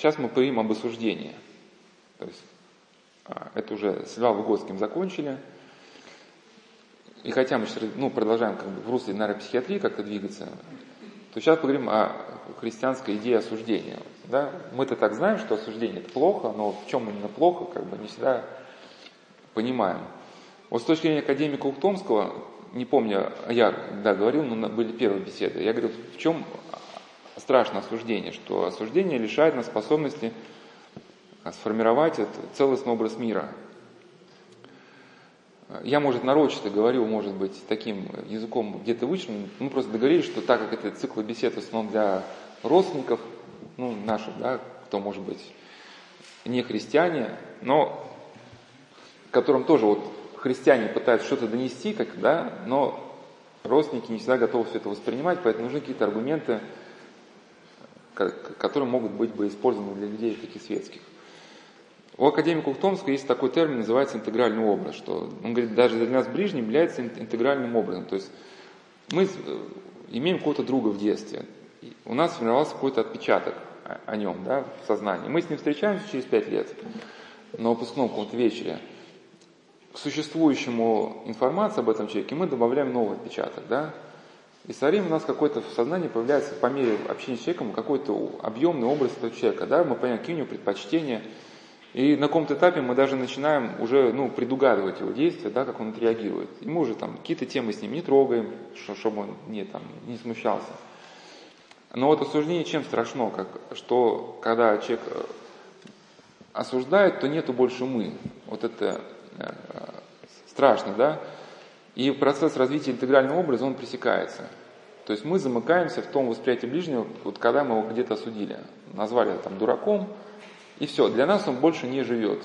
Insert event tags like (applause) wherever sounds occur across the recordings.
сейчас мы поговорим об осуждении. То есть а, это уже с Льва Выгодским закончили. И хотя мы сейчас ну, продолжаем как бы, в русле нейропсихиатрии как-то двигаться, то сейчас поговорим о христианской идее осуждения. Да? Мы-то так знаем, что осуждение это плохо, но в чем именно плохо, как бы не всегда понимаем. Вот с точки зрения академика Ухтомского, не помню, я да, говорил, но были первые беседы, я говорил, в чем страшно осуждение, что осуждение лишает нас способности сформировать этот целостный образ мира. Я, может, нарочито говорю, может быть, таким языком где-то вычурным, мы просто договорились, что так как это цикл бесед в основном для родственников, ну, наших, да, кто, может быть, не христиане, но которым тоже вот христиане пытаются что-то донести, как, да, но родственники не всегда готовы все это воспринимать, поэтому нужны какие-то аргументы, которые могут быть бы использованы для людей таких светских. У академика Ухтомского есть такой термин, называется интегральный образ, что он говорит, даже для нас ближним является интегральным образом. То есть мы э, имеем какого-то друга в детстве, у нас сформировался какой-то отпечаток о нем, да, в сознании. Мы с ним встречаемся через пять лет на выпускном каком-то вечере. К существующему информации об этом человеке мы добавляем новый отпечаток, да. И со временем у нас какой-то в сознании появляется по мере общения с человеком какой-то объемный образ этого человека, да, мы понимаем, какие у него предпочтения, и на каком-то этапе мы даже начинаем уже ну, предугадывать его действия, да, как он отреагирует. И мы уже там какие-то темы с ним не трогаем, чтобы он не, там, не смущался. Но вот осуждение чем страшно, как, что когда человек э, осуждает, то нету больше мы. Вот это э, страшно, да? И процесс развития интегрального образа, он пресекается. То есть мы замыкаемся в том восприятии ближнего, вот когда мы его где-то осудили. Назвали там дураком, и все, для нас он больше не живет.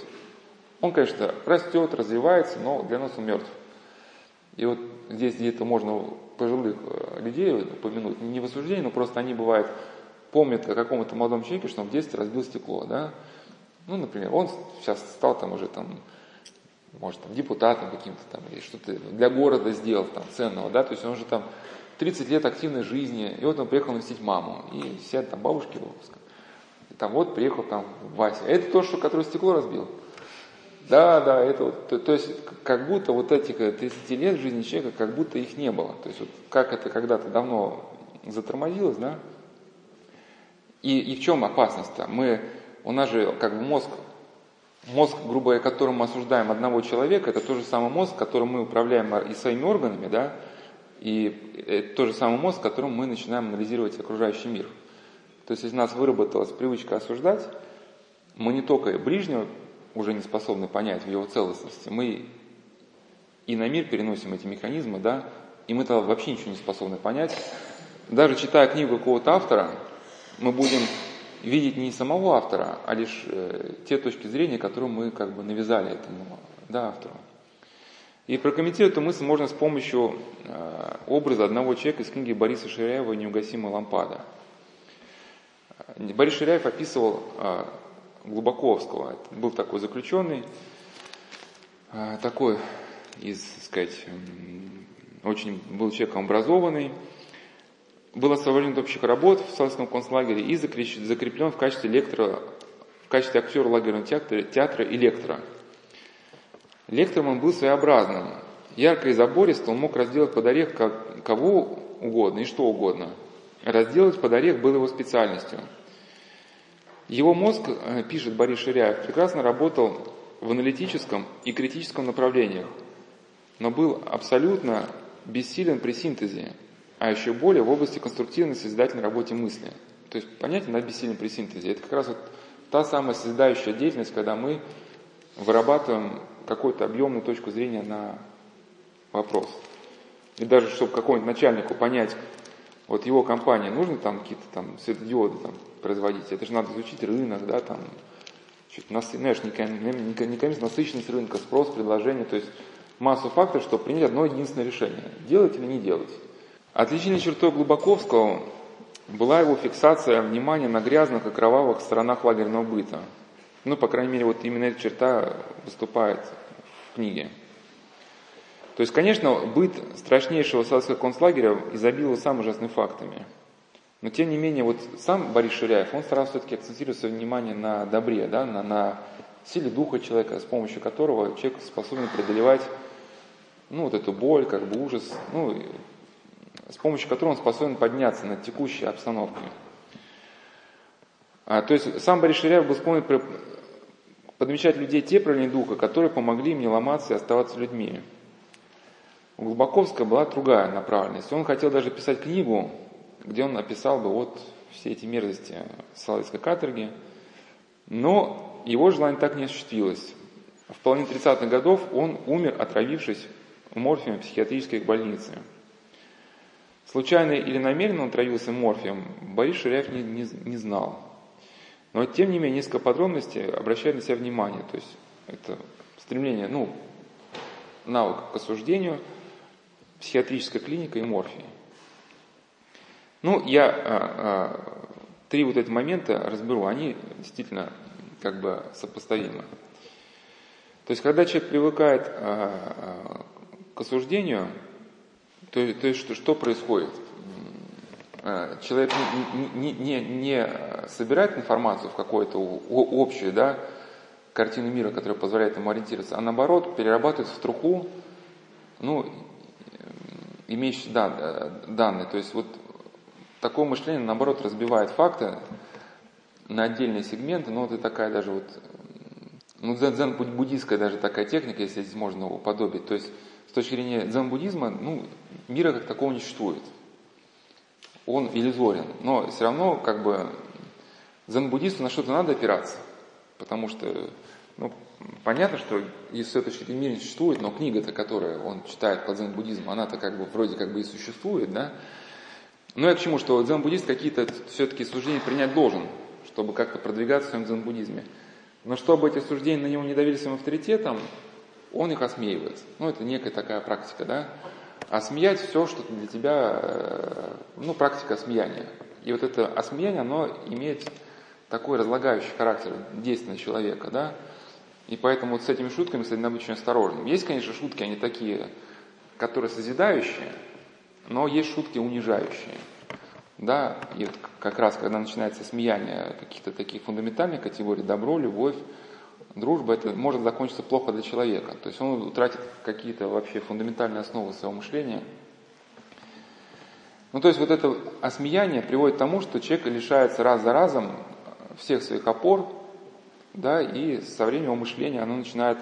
Он, конечно, растет, развивается, но для нас он мертв. И вот здесь где-то можно пожилых э, людей упомянуть, не в осуждении, но просто они бывают, помнят о каком-то молодом человеке, что он в детстве разбил стекло, да. Ну, например, он сейчас стал там уже там, может, там, депутатом каким-то там, или что-то для города сделал там ценного, да, то есть он уже там 30 лет активной жизни, и вот он приехал навестить маму, и сидят там бабушки там вот приехал там Вася. Это то, что, который стекло разбил. Да, да, это вот, то, то есть как будто вот этих 30 лет жизни человека, как будто их не было. То есть вот как это когда-то давно затормозилось, да? И, и в чем опасность-то? Мы, у нас же как бы мозг, мозг, грубо говоря, которым мы осуждаем одного человека, это тот же самый мозг, которым мы управляем и своими органами, да, и это тот же самый мозг, которым мы начинаем анализировать окружающий мир. То есть, у нас выработалась привычка осуждать, мы не только ближнего уже не способны понять в его целостности, мы и на мир переносим эти механизмы, да, и мы тогда вообще ничего не способны понять. Даже читая книгу какого-то автора, мы будем видеть не самого автора, а лишь э, те точки зрения, которые мы как бы навязали этому да, автору. И прокомментировать эту мысль можно с помощью э, образа одного человека из книги Бориса Ширяева «Неугасимая лампада». Борис Ширяев описывал а, Глубоковского. Это был такой заключенный, такой, из, сказать, очень был человеком образованный, был освобожден от общих работ в Салском концлагере и закреплен в качестве лектора, в качестве актера лагерного театра, театра и лектора. Лектором он был своеобразным. Ярко и забористо он мог разделать под орех кого угодно и что угодно. Разделать под орех было его специальностью – его мозг, э, пишет Борис Ширяев, прекрасно работал в аналитическом и критическом направлениях, но был абсолютно бессилен при синтезе, а еще более в области конструктивной созидательной работе мысли. То есть понятие на бессилен при синтезе. Это как раз вот та самая созидающая деятельность, когда мы вырабатываем какую-то объемную точку зрения на вопрос. И даже чтобы какому-нибудь начальнику понять, вот его компания, нужны там какие-то там светодиоды там, производить? Это же надо изучить рынок, да, там, чуть нас, знаешь, не, не, не, не насыщенность рынка, спрос, предложение, то есть массу факторов, чтобы принять одно единственное решение. Делать или не делать. Отличительной чертой Глубоковского была его фиксация внимания на грязных и кровавых сторонах лагерного быта. Ну, по крайней мере, вот именно эта черта выступает в книге. То есть, конечно, быт страшнейшего советского концлагеря изобиловал самыми ужасными фактами. Но тем не менее, вот сам Борис Ширяев, он старался все-таки акцентировать свое внимание на добре, да, на, на силе духа человека, с помощью которого человек способен преодолевать ну, вот эту боль, как бы ужас, ну, с помощью которого он способен подняться над текущей обстановкой. А, то есть сам Борис Ширяев был склонен подмечать людей те проявления духа, которые помогли им не ломаться и оставаться людьми. У Глубоковского была другая направленность. Он хотел даже писать книгу, где он описал бы вот все эти мерзости Соловецкой каторги, но его желание так не осуществилось. В половине 30-х годов он умер, отравившись морфием в психиатрической больнице. Случайно или намеренно он травился морфием, Борис Ширяев не, не, не знал. Но тем не менее несколько подробностей обращает на себя внимание. То есть это стремление, ну, навык к осуждению, психиатрическая клиника и морфия. Ну, я а, а, три вот эти момента разберу, они действительно как бы сопоставимы. То есть, когда человек привыкает а, а, к осуждению, то, то есть, что, что происходит? А, человек не, не, не, собирает информацию в какую-то общую, да, картину мира, которая позволяет ему ориентироваться, а наоборот перерабатывает в труху, ну, имеющие да, данные. То есть вот такое мышление, наоборот, разбивает факты на отдельные сегменты, но это такая даже вот, ну, дзен-буддийская даже такая техника, если здесь можно уподобить. То есть точки зрения дзен-буддизма, ну, мира как такого не существует. Он иллюзорен, но все равно как бы дзен-буддисту на что-то надо опираться, потому что, ну, понятно, что если точки зрения мир не существует, но книга-то, которую он читает по дзен-буддизму, она-то как бы вроде как бы и существует, да, но я к чему, что дзен-буддист какие-то все-таки суждения принять должен, чтобы как-то продвигаться в своем дзен-буддизме. Но чтобы эти суждения на него не давили своим авторитетом, он их осмеивает. Ну, это некая такая практика, да. Осмеять все, что для тебя, э, ну, практика осмеяния. И вот это осмеяние, оно имеет такой разлагающий характер действия на человека, да. И поэтому вот с этими шутками, кстати, надо быть очень осторожным. Есть, конечно, шутки, они такие, которые созидающие, но есть шутки унижающие. Да, и как раз, когда начинается смеяние каких-то таких фундаментальных категорий, добро, любовь, дружба, это может закончиться плохо для человека. То есть он утратит какие-то вообще фундаментальные основы своего мышления. Ну, то есть вот это осмеяние приводит к тому, что человек лишается раз за разом всех своих опор, да, и со временем его мышление оно начинает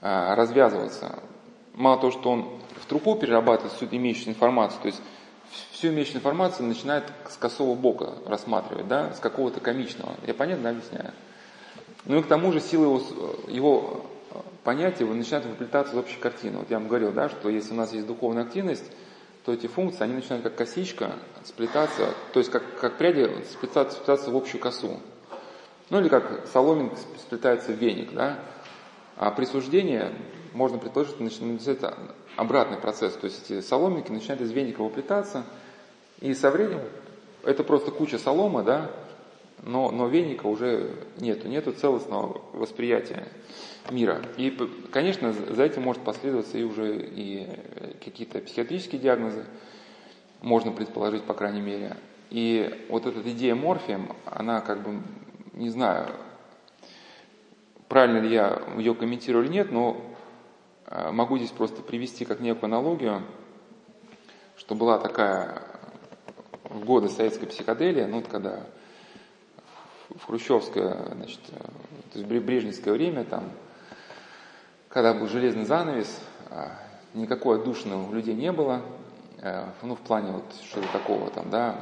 а, развязываться. Мало того, что он в труху перерабатывает всю имеющуюся информацию, то есть всю имеющуюся информацию начинает с косого бока рассматривать, да, с какого-то комичного. Я понятно объясняю? Ну и к тому же сила его, его понятия начинают выплетаться в общую картину. Вот я вам говорил, да, что если у нас есть духовная активность, то эти функции, они начинают как косичка сплетаться, то есть как, как пряди сплетаться, сплетаться в общую косу. Ну или как соломинка сплетается в веник, да. А присуждение можно предположить, что начинается обратный процесс. То есть эти соломинки начинают из веника выплетаться, и со временем это просто куча соломы, да, но, но веника уже нету, нету целостного восприятия мира. И, конечно, за этим может последоваться и уже и какие-то психиатрические диагнозы, можно предположить, по крайней мере. И вот эта идея морфием, она как бы, не знаю, правильно ли я ее комментирую или нет, но Э, могу здесь просто привести как некую аналогию, что была такая в годы советской психоделии, ну, когда в хрущевское, значит, э, то есть брежневское время, там, когда был железный занавес, э, никакой отдушины у людей не было, ну, в плане вот что-то такого там, да,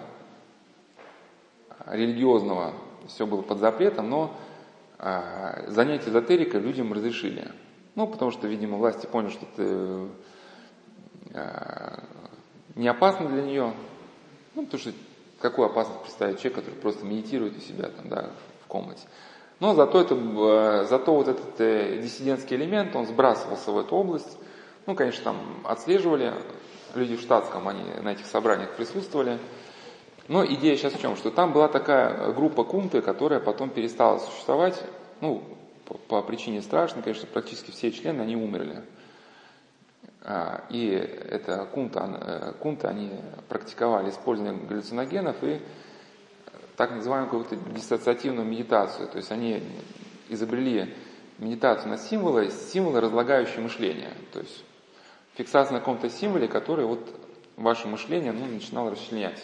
религиозного, все было под запретом, но занятия эзотерикой людям разрешили. Ну, потому что, видимо, власти поняли, что это э, не опасно для нее. Ну, потому что какую опасность представить человек, который просто медитирует у себя там, да, в комнате. Но зато, это, э, зато вот этот э, диссидентский элемент, он сбрасывался в эту область. Ну, конечно, там отслеживали, люди в штатском, они на этих собраниях присутствовали. Но идея сейчас в чем? Что там была такая группа кунты, которая потом перестала существовать. Ну, по, по причине страшной, конечно, практически все члены, они умерли. А, и это кунта, э, кунта, они практиковали использование галлюциногенов и так называемую какую-то диссоциативную медитацию. То есть они изобрели медитацию на символы, символы, разлагающие мышление. То есть фиксация на каком-то символе, который вот ваше мышление ну, начинало расчленять.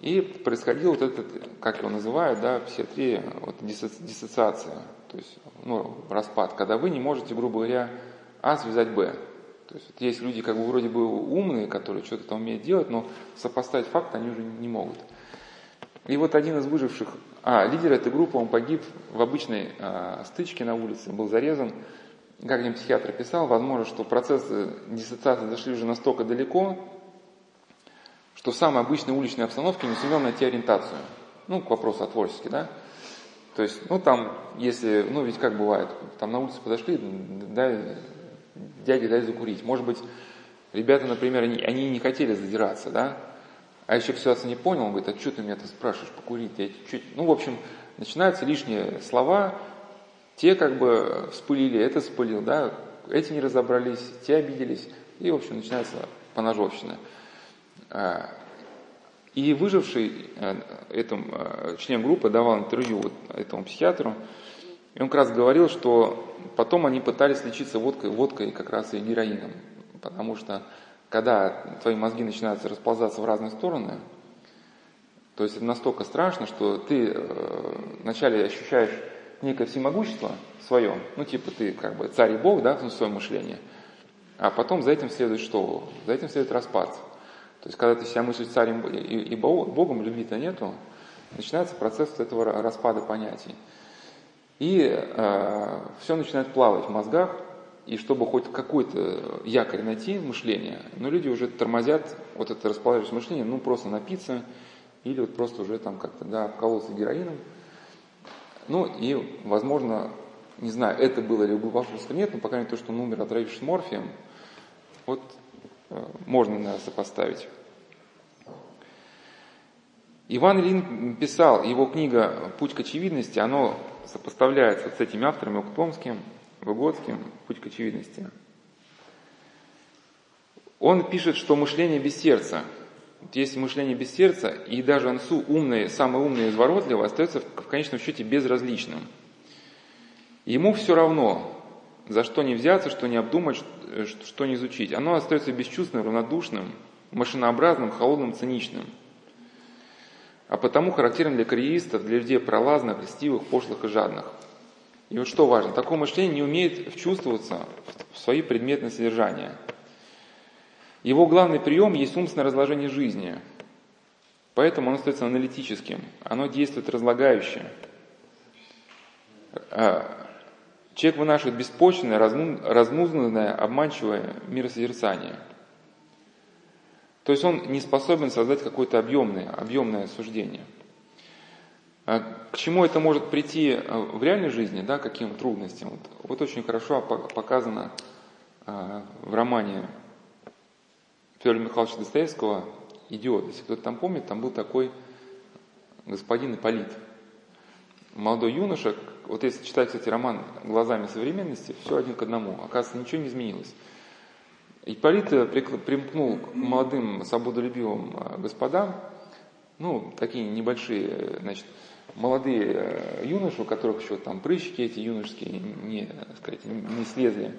И происходила вот этот, как его называют, да, психиатрия, вот диссоциация, то есть ну, распад, когда вы не можете, грубо говоря, А связать Б. То есть вот есть люди как бы вроде бы умные, которые что-то там умеют делать, но сопоставить факты они уже не могут. И вот один из выживших, а, лидер этой группы, он погиб в обычной а, стычке на улице, был зарезан. Как один психиатр писал, возможно, что процессы диссоциации зашли уже настолько далеко, что в самой обычной уличной обстановке не сумел найти ориентацию. Ну, к вопросу о творчестве, да? То есть, ну там, если, ну ведь как бывает, там на улице подошли, дай, дяде дай закурить. Может быть, ребята, например, они, они не хотели задираться, да? А еще ситуация не понял, он говорит, а что ты меня тут спрашиваешь покурить? Я чуть... Ну, в общем, начинаются лишние слова, те как бы вспылили, это вспылил, да, эти не разобрались, те обиделись, и, в общем, начинается поножовщина. А, и выживший э, этому, э, член группы давал интервью вот этому психиатру, и он как раз говорил, что потом они пытались лечиться водкой, водкой как раз и героином, потому что когда твои мозги начинают расползаться в разные стороны, то есть это настолько страшно, что ты э, вначале ощущаешь некое всемогущество свое, ну типа ты как бы царь и бог, да, в своем мышлении, а потом за этим следует что? За этим следует распад. То есть когда ты себя мыслишь царем и, и богом, любви-то нету, начинается процесс этого распада понятий. И э, все начинает плавать в мозгах, и чтобы хоть какой-то якорь найти мышление, но люди уже тормозят вот это располагающее мышление, ну просто напиться или вот просто уже там как-то, да, обколоться героином. Ну и, возможно, не знаю, это было ли у Бабушка нет, но пока не то, что он умер, отравившись морфием, вот э, можно, наверное, сопоставить. Иван Ильин писал, его книга «Путь к очевидности», оно сопоставляется с этими авторами Уктомским, Выгодским «Путь к очевидности». Он пишет, что мышление без сердца. Если мышление без сердца, и даже Ансу умный, самый умный и изворотливый, остается в конечном счете безразличным. Ему все равно, за что не взяться, что не обдумать, что не изучить. Оно остается бесчувственным, равнодушным, машинообразным, холодным, циничным. А потому характерен для карьеристов, для людей пролазных, льстивых, пошлых и жадных – и вот что важно, такое мышление не умеет вчувствоваться в свои предметные содержания. Его главный прием есть умственное разложение жизни. Поэтому оно остается аналитическим, оно действует разлагающе. А, человек вынашивает беспочвенное, разнузданное, обманчивое миросозерцание. То есть он не способен создать какое-то объемное, объемное суждение – а к чему это может прийти э, в реальной жизни, да, каким трудностям? Вот, вот очень хорошо показано э, в романе Федора Михайловича Достоевского «Идиот». Если кто-то там помнит, там был такой господин Ипполит. Молодой юноша, вот если читать, кстати, роман глазами современности, все один к одному. Оказывается, ничего не изменилось. Ипполит э, примкнул к молодым свободолюбивым господам, ну, такие небольшие, значит, молодые э, юноши, у которых еще там прыщики эти юношеские не, сказать, не слезли.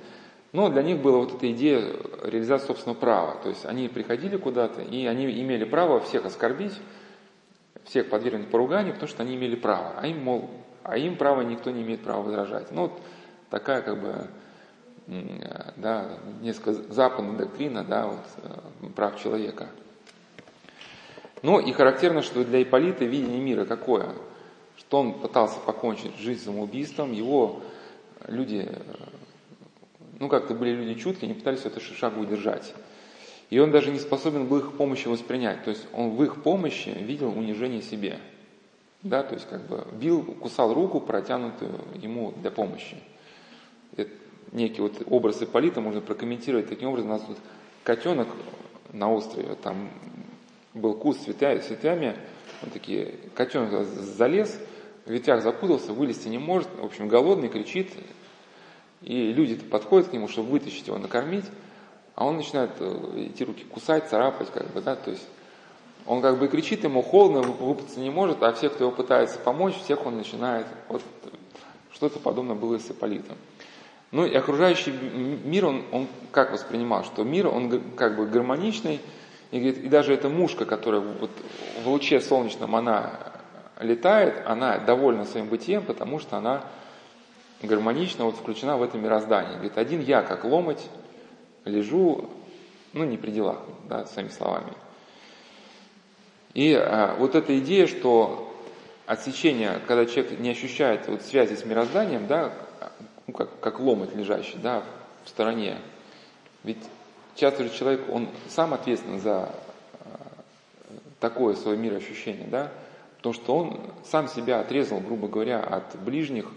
Но для них была вот эта идея реализации собственного права. То есть они приходили куда-то, и они имели право всех оскорбить, всех подвергнуть поруганию, потому что они имели право. А им, мол, а им право никто не имеет права возражать. Ну, вот такая как бы да, несколько западная доктрина да, вот, э, прав человека. Ну и характерно, что для Иполита видение мира какое? что он пытался покончить жизнь самоубийством, его люди, ну как-то были люди чуткие, они пытались эту шагу удержать. И он даже не способен был их помощи воспринять. То есть он в их помощи видел унижение себе. Да, то есть как бы бил, кусал руку, протянутую ему для помощи. Некий вот образ Ипполита можно прокомментировать таким образом. У нас тут котенок на острове, там был куст с цветами, вот такие, котенок залез, в ветвях запутался, вылезти не может, в общем, голодный, кричит. И люди подходят к нему, чтобы вытащить его, накормить, а он начинает э, эти руки кусать, царапать, как бы, да, то есть он как бы кричит, ему холодно, выпутаться не может, а все, кто его пытается помочь, всех он начинает, вот что-то подобное было с Ипполитом. Ну и окружающий мир, он, он как воспринимал, что мир, он как бы гармоничный, и, говорит, и даже эта мушка, которая вот в луче солнечном, она летает, она довольна своим бытием, потому что она гармонично вот включена в это мироздание. Говорит, один я, как ломоть, лежу, ну, не при делах, да, своими словами. И а, вот эта идея, что отсечение, когда человек не ощущает вот связи с мирозданием, да, как, как ломоть лежащий, да, в стороне. Ведь часто же человек, он сам ответственен за а, такое свое мироощущение, да, потому что он сам себя отрезал, грубо говоря, от ближних,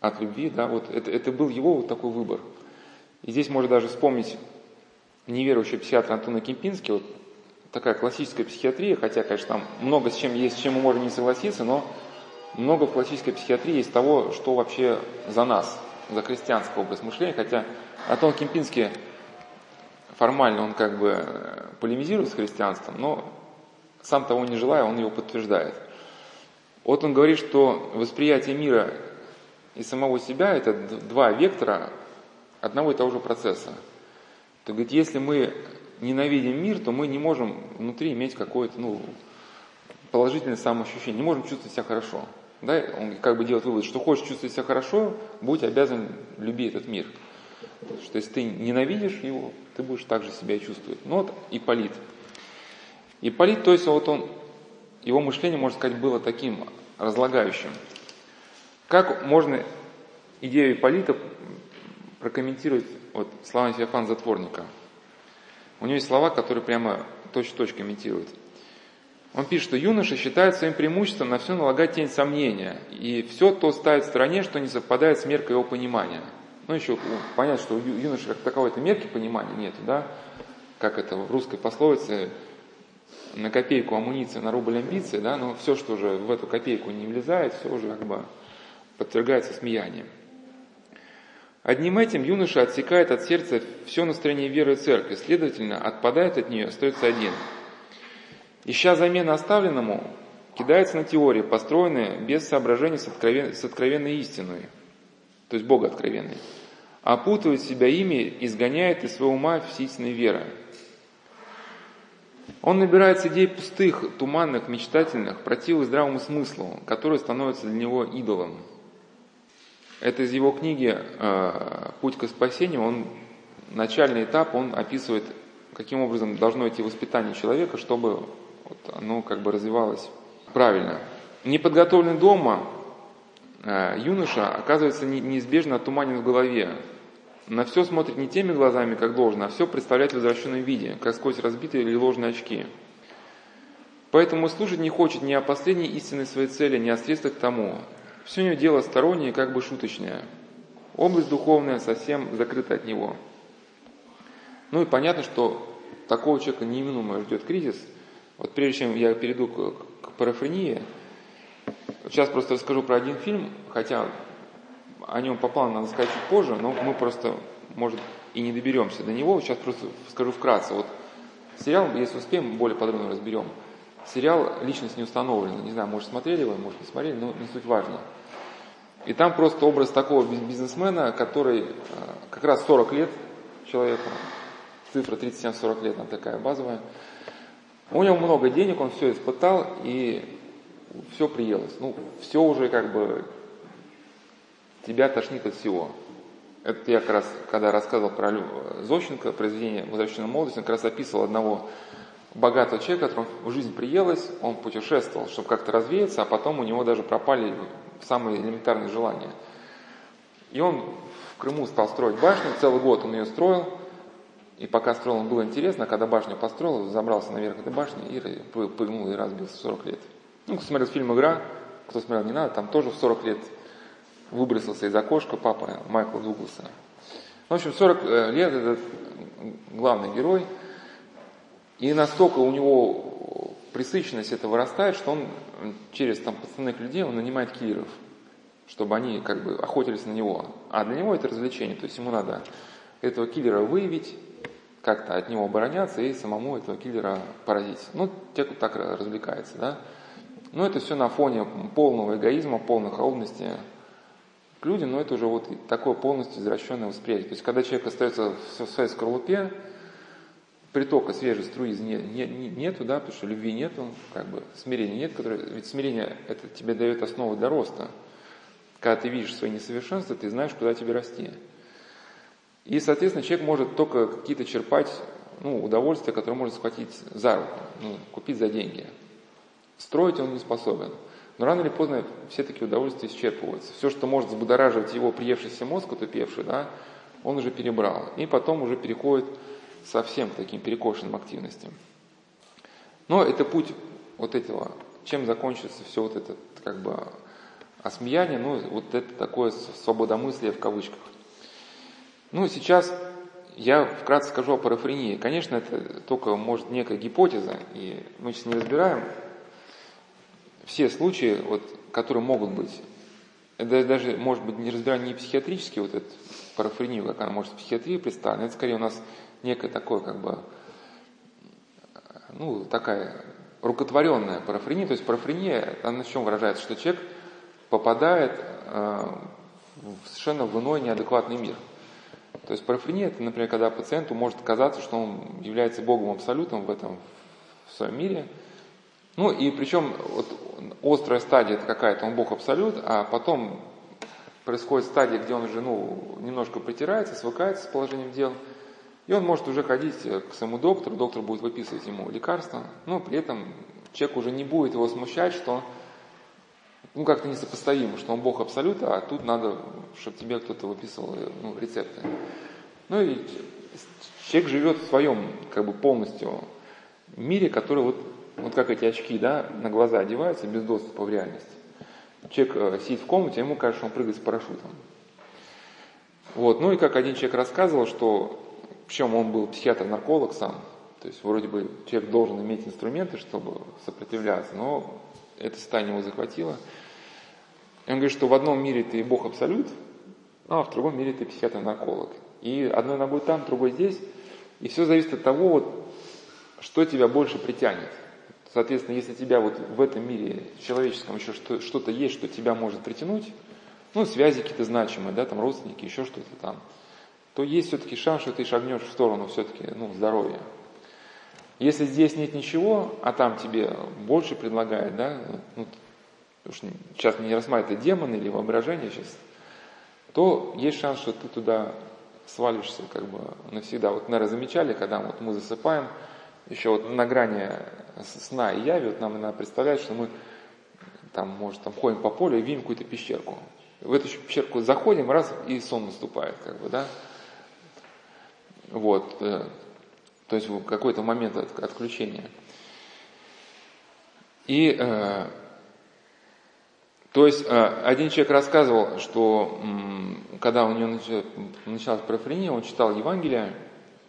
от любви, да, вот это, это был его вот такой выбор. И здесь можно даже вспомнить неверующий психиатр Антона Кемпинский, вот такая классическая психиатрия, хотя, конечно, там много с чем есть, с чем мы можем не согласиться, но много в классической психиатрии есть того, что вообще за нас, за христианский образ мышления, хотя Антон Кемпинский формально он как бы полемизирует с христианством, но сам того не желая, он его подтверждает. Вот он говорит, что восприятие мира и самого себя – это два вектора одного и того же процесса. То говорит, если мы ненавидим мир, то мы не можем внутри иметь какое-то ну, положительное самоощущение, не можем чувствовать себя хорошо. Да? Он как бы делает вывод, что хочешь чувствовать себя хорошо, будь обязан любить этот мир. Что если ты ненавидишь его, ты будешь так же себя чувствовать. Ну вот Ипполит. Ипполит, то есть вот он, его мышление, можно сказать, было таким разлагающим. Как можно идею Ипполита прокомментировать вот, словами Феофан Затворника? У него есть слова, которые прямо точь-в-точь комментируют. Он пишет, что юноша считает своим преимуществом на все налагать тень сомнения, и все то ставит в стороне, что не совпадает с меркой его понимания. Ну, еще понятно, что у юноши как таковой-то мерки понимания нет, да? Как это в русской пословице, на копейку амуниция, на рубль амбиции, да, но все, что уже в эту копейку не влезает, все уже как бы подвергается смеянием. Одним этим юноша отсекает от сердца все настроение веры и церкви, следовательно, отпадает от нее, остается один. Ища замены оставленному, кидается на теории, построенные без соображений с, откровен... с откровенной истиной, то есть Бога откровенной, опутывает себя ими, изгоняет из своего ума всесильной веры. Он набирается идей пустых, туманных, мечтательных, противых здравому смыслу, которые становятся для него идолом. Это из его книги э, «Путь к спасению». Он, начальный этап, он описывает, каким образом должно идти воспитание человека, чтобы вот оно как бы развивалось правильно. Неподготовленный дома э, юноша оказывается неизбежно отуманен в голове, на все смотрит не теми глазами, как должно, а все представляет в возвращенном виде, как сквозь разбитые или ложные очки. Поэтому служить не хочет ни о последней истинной своей цели, ни о средствах к тому. Все у него дело стороннее, как бы шуточное. Область духовная совсем закрыта от него. Ну и понятно, что такого человека неименуемо ждет кризис. Вот прежде чем я перейду к, к парафрении, сейчас просто расскажу про один фильм, хотя о нем попало, надо сказать, чуть позже, но мы просто, может, и не доберемся до него. Сейчас просто скажу вкратце. Вот сериал, если успеем, более подробно разберем. Сериал «Личность не установлена». Не знаю, может, смотрели вы, может, не смотрели, но не суть важно. И там просто образ такого бизнесмена, который э, как раз 40 лет человеку, цифра 37-40 лет, она такая базовая. У него много денег, он все испытал, и все приелось. Ну, все уже как бы тебя тошнит от всего. Это я как раз, когда рассказывал про Зощенко, произведение «Возвращенная молодость», он как раз описывал одного богатого человека, которому жизнь приелось, он путешествовал, чтобы как-то развеяться, а потом у него даже пропали самые элементарные желания. И он в Крыму стал строить башню, целый год он ее строил, и пока строил, он было интересно, когда башню построил, забрался наверх этой башни и прыгнул и разбился в 40 лет. Ну, кто смотрел фильм «Игра», кто смотрел, не надо, там тоже в 40 лет выбросился из окошка папа Майкла Дугласа. В общем, 40 э, лет этот главный герой, и настолько у него присыщенность это вырастает, что он через там, подставных людей он нанимает киллеров. чтобы они как бы охотились на него. А для него это развлечение, то есть ему надо этого киллера выявить, как-то от него обороняться и самому этого киллера поразить. Ну, те, кто так развлекается, да. Но это все на фоне полного эгоизма, полной холодности к людям, но это уже вот такое полностью извращенное восприятие. То есть, когда человек остается в своей скорлупе, притока свежей струи не, не, нету, да, потому что любви нету, как бы смирения нет, которое, ведь смирение это тебе дает основу для роста. Когда ты видишь свои несовершенства, ты знаешь, куда тебе расти. И, соответственно, человек может только какие-то черпать ну, удовольствия, которые может схватить за руку, ну, купить за деньги. Строить он не способен. Но рано или поздно все такие удовольствия исчерпываются. Все, что может взбудораживать его приевшийся мозг, утопевший, да, он уже перебрал. И потом уже переходит совсем к таким перекошенным активностям. Но это путь вот этого, чем закончится все вот это как бы осмеяние, ну вот это такое свободомыслие в кавычках. Ну, сейчас я вкратце скажу о парафрении. Конечно, это только, может, некая гипотеза, и мы сейчас не разбираем все случаи, вот, которые могут быть. Это даже, может быть, не разбираем не психиатрически вот эту парафрению, как она может в психиатрии представлена. Это скорее у нас некое такое, как бы, ну, такая рукотворенная парафрения. То есть парафрения, она в чем выражается? Что человек попадает э, в совершенно в иной неадекватный мир – то есть парафрения это, например, когда пациенту может казаться, что он является Богом абсолютом в этом в своем мире. Ну и причем вот острая стадия это какая-то, он Бог абсолют, а потом происходит стадия, где он уже ну, немножко притирается, свыкается с положением дел, и он может уже ходить к своему доктору, доктор будет выписывать ему лекарства, но при этом человек уже не будет его смущать, что ну, как-то несопоставимо, что он Бог абсолюта, а тут надо, чтобы тебе кто-то выписывал ну, рецепты. Ну и человек живет в своем, как бы полностью мире, который вот, вот как эти очки, да, на глаза одеваются без доступа в реальность. Человек э, сидит в комнате, ему кажется, что он прыгает с парашютом. Вот. Ну и как один человек рассказывал, что, причем он был психиатр-нарколог сам, то есть вроде бы человек должен иметь инструменты, чтобы сопротивляться, но это состояние его захватило. И он говорит, что в одном мире ты Бог абсолют, а в другом мире ты психиатр-нарколог. И одной ногой там, другой здесь. И все зависит от того, вот, что тебя больше притянет. Соответственно, если тебя вот в этом мире человеческом еще что-то есть, что тебя может притянуть, ну, связи какие-то значимые, да, там родственники, еще что-то там, то есть все-таки шанс, что ты шагнешь в сторону все-таки, ну, здоровья. Если здесь нет ничего, а там тебе больше предлагает, да, ну, уж сейчас не рассматривать это демон или воображение сейчас, то есть шанс, что ты туда свалишься как бы навсегда. Вот, наверное, замечали, когда вот мы засыпаем, еще вот на грани сна и яви, вот нам надо представлять, что мы там, может, там ходим по полю и видим какую-то пещерку. В эту пещерку заходим, раз, и сон наступает, как бы, да. Вот. Э, то есть какой-то момент отключения. И э, то есть э, один человек рассказывал, что когда у него началась парафрения, он читал Евангелие,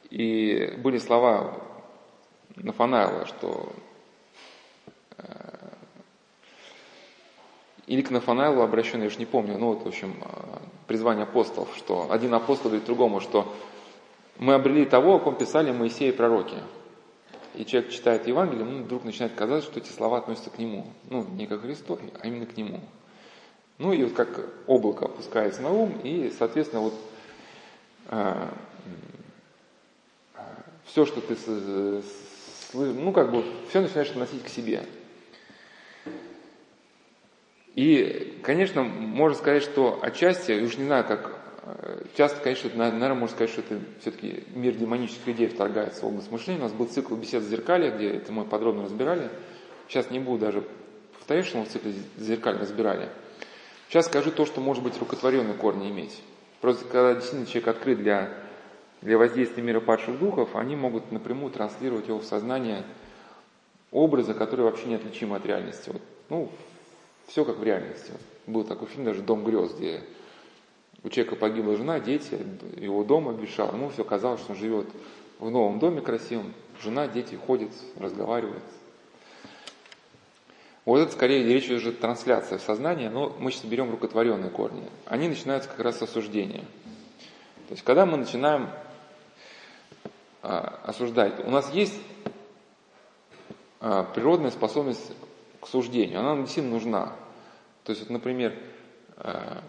и были слова Нафанаила, что э, или к Нафанаилу обращенный, я уж не помню, ну вот, в общем, э, призвание апостолов, что один апостол говорит другому, что мы обрели того, о ком писали Моисея и пророки. И человек читает Евангелие, ему вдруг начинает казаться, что эти слова относятся к нему. Ну, не к Христу, а именно к нему. Ну и вот как облако опускается на ум, и, соответственно, вот а, все, что ты, ну как бы, все начинаешь относить к себе. И, конечно, можно сказать, что отчасти, уж не знаю, как Э, часто, конечно, наверное, можно сказать, что это все-таки мир демонических идей вторгается в область мышления. У нас был цикл бесед зеркали, где это мы подробно разбирали. Сейчас не буду даже повторять, что мы в цикле зеркаль разбирали. Сейчас скажу то, что может быть рукотворенные корни иметь. Просто когда действительно человек открыт для, для воздействия мира падших духов, они могут напрямую транслировать его в сознание образы, которые вообще неотличимы от реальности. Вот, ну, все как в реальности. Был такой фильм даже «Дом грез», где у человека погибла жена, дети, его дом обвешал. Ему все казалось, что он живет в новом доме красивом. Жена, дети ходят, разговаривают. Вот это скорее речь уже трансляция в сознание, но мы сейчас берем рукотворенные корни. Они начинаются как раз с осуждения. То есть, когда мы начинаем а, осуждать, у нас есть а, природная способность к суждению, она нам действительно нужна. То есть, вот, например, а,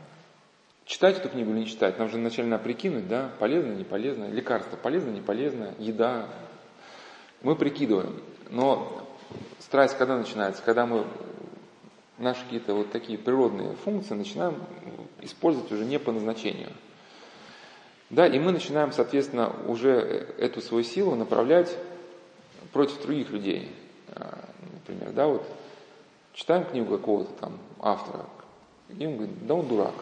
читать эту книгу или не читать, нам же вначале надо прикинуть, да, полезно, не полезно, лекарство полезно, не полезно, еда. Мы прикидываем. Но страсть когда начинается? Когда мы наши какие-то вот такие природные функции начинаем использовать уже не по назначению. Да, и мы начинаем, соответственно, уже эту свою силу направлять против других людей. А, например, да, вот читаем книгу какого-то там автора, и он говорит, да он дурак.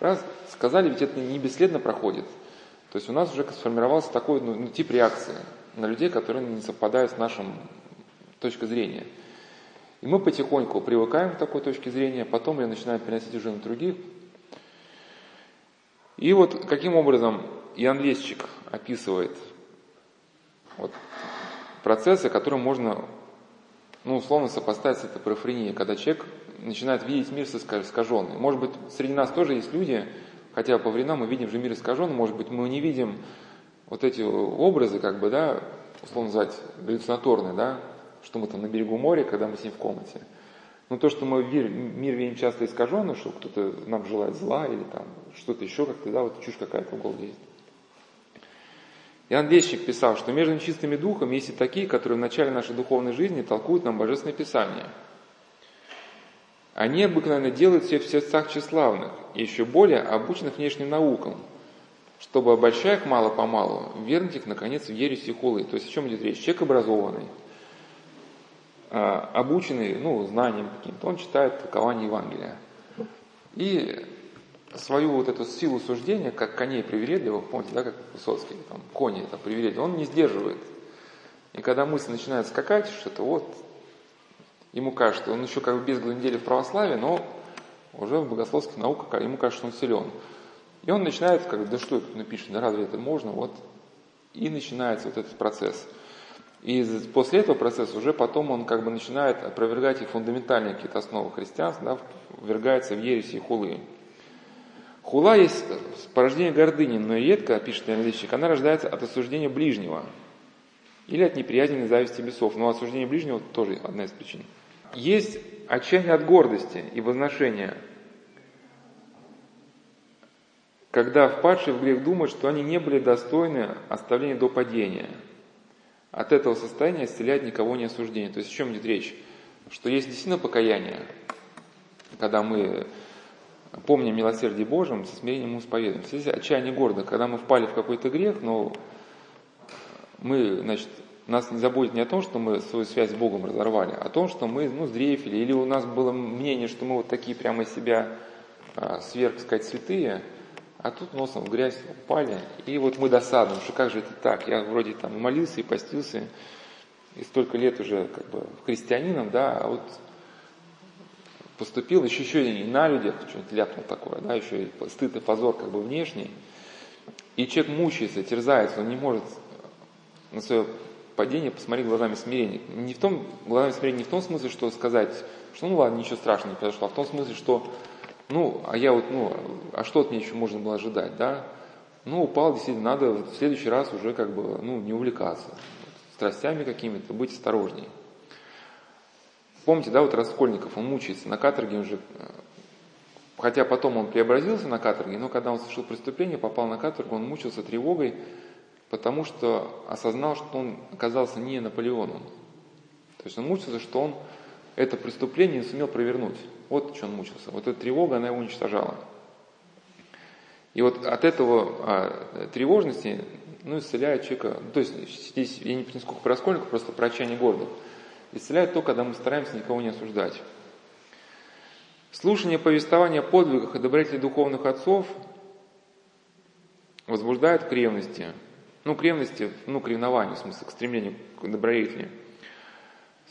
Раз сказали, ведь это не бесследно проходит. То есть у нас уже сформировался такой ну, ну, тип реакции на людей, которые не совпадают с нашим точкой зрения. И мы потихоньку привыкаем к такой точке зрения, потом ее начинаем переносить уже на других. И вот каким образом Иоанн Лесчик описывает вот процессы, которые можно, ну, условно сопоставить с этой парафренией, когда человек начинает видеть мир искаженный. Может быть, среди нас тоже есть люди, хотя по временам мы видим же мир искаженный, может быть, мы не видим вот эти образы, как бы, да, условно называть, галлюцинаторные, да, что мы там на берегу моря, когда мы с ним в комнате. Но то, что мы мир, мир видим часто искаженный, что кто-то нам желает зла или там что-то еще как-то, да, вот чушь какая-то в голове есть. Иоанн Лещик писал, что между чистыми духами есть и такие, которые в начале нашей духовной жизни толкуют нам Божественное Писание. Они обыкновенно делают все в сердцах тщеславных и еще более обученных внешним наукам, чтобы, обольщая их мало-помалу, вернуть их, наконец, в ересь и хулы. То есть о чем идет речь? Человек образованный, а, обученный ну, знанием каким-то, он читает толкование Евангелия. И свою вот эту силу суждения, как коней привередливых, помните, да, как Высоцкий, там, кони это привередливые, он не сдерживает. И когда мысль начинает скакать, что-то вот, ему кажется, он еще как бы без недели в православии, но уже в богословских науках ему кажется, что он силен. И он начинает, как да что это напишет, да разве это можно, вот, и начинается вот этот процесс – и после этого процесса уже потом он как бы начинает опровергать и фундаментальные какие-то основы христианства, да, ввергается в ереси и хулы. Хула есть порождение гордыни, но редко, пишет Иоанн она рождается от осуждения ближнего или от неприязни зависти бесов. Но осуждение ближнего тоже одна из причин. Есть отчаяние от гордости и возношения, когда впадшие в грех думают, что они не были достойны оставления до падения – от этого состояния исцеляет никого не осуждение. То есть о чем идет речь? Что есть действительно покаяние, когда мы помним милосердие Божьем, со смирением исповедуем. Здесь отчаяние города, когда мы впали в какой-то грех, но мы, значит, нас не заботит не о том, что мы свою связь с Богом разорвали, а о том, что мы, ну, сдрефили, или у нас было мнение, что мы вот такие прямо из себя а, сверх, сказать, святые – а тут носом в грязь упали, и вот мы досадуем, что как же это так, я вроде там молился и постился, и столько лет уже как бы христианином, да, а вот поступил еще, еще и на людях что-нибудь ляпнул такое, да, еще и стыд и позор как бы внешний, и человек мучается, терзается, он не может на свое падение посмотреть глазами смирения. Не в том, глазами смирения не в том смысле, что сказать, что ну ладно, ничего страшного не произошло, а в том смысле, что ну, а я вот, ну, а что от меня еще можно было ожидать, да? Ну, упал, действительно, надо в следующий раз уже как бы, ну, не увлекаться страстями какими-то, быть осторожней. Помните, да, вот Раскольников, он мучается на каторге уже, э, хотя потом он преобразился на каторге, но когда он совершил преступление, попал на каторгу, он мучился тревогой, потому что осознал, что он оказался не Наполеоном. То есть он мучился, что он это преступление не сумел провернуть. Вот что он мучился. Вот эта тревога, она его уничтожала. И вот от этого а, тревожности, ну, исцеляет человека, ну, то есть здесь я не сколько про раскольников, просто про отчаяние города. Исцеляет то, когда мы стараемся никого не осуждать. Слушание повествования о подвигах и добродетели духовных отцов возбуждает к ревности. Ну, к ревности, ну, к ревнованию, в смысле, к стремлению к добродетели.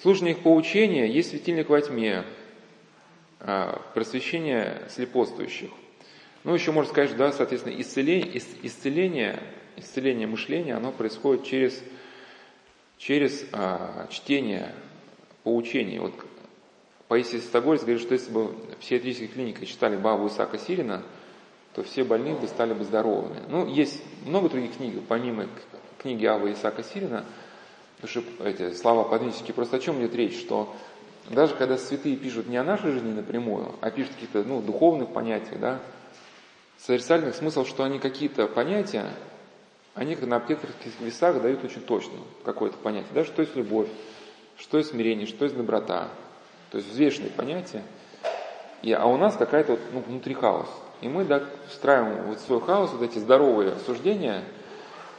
Слушание их поучения есть светильник во тьме, а, просвещение слепоствующих. Ну, еще можно сказать, да, соответственно, исцеление, исцеление, исцеление мышления, оно происходит через, через а, чтение поучений. Вот Паисий Стогольц говорит, что если бы в психиатрической клинике читали Бабу Исаака Сирина, то все больные бы стали бы здоровыми. Ну, есть много других книг, помимо книги Авы Исаака Сирина, эти слова подвижнические, просто о чем идет речь, что даже когда святые пишут не о нашей жизни напрямую, а пишут какие-то ну, духовных понятия, да, созерцательных смысл, что они какие-то понятия, они на аптекарских весах дают очень точно какое-то понятие, да, что есть любовь, что есть смирение, что есть доброта, то есть взвешенные понятия, и, а у нас какая-то вот, ну, внутри хаос. И мы да, встраиваем в свой хаос вот эти здоровые суждения,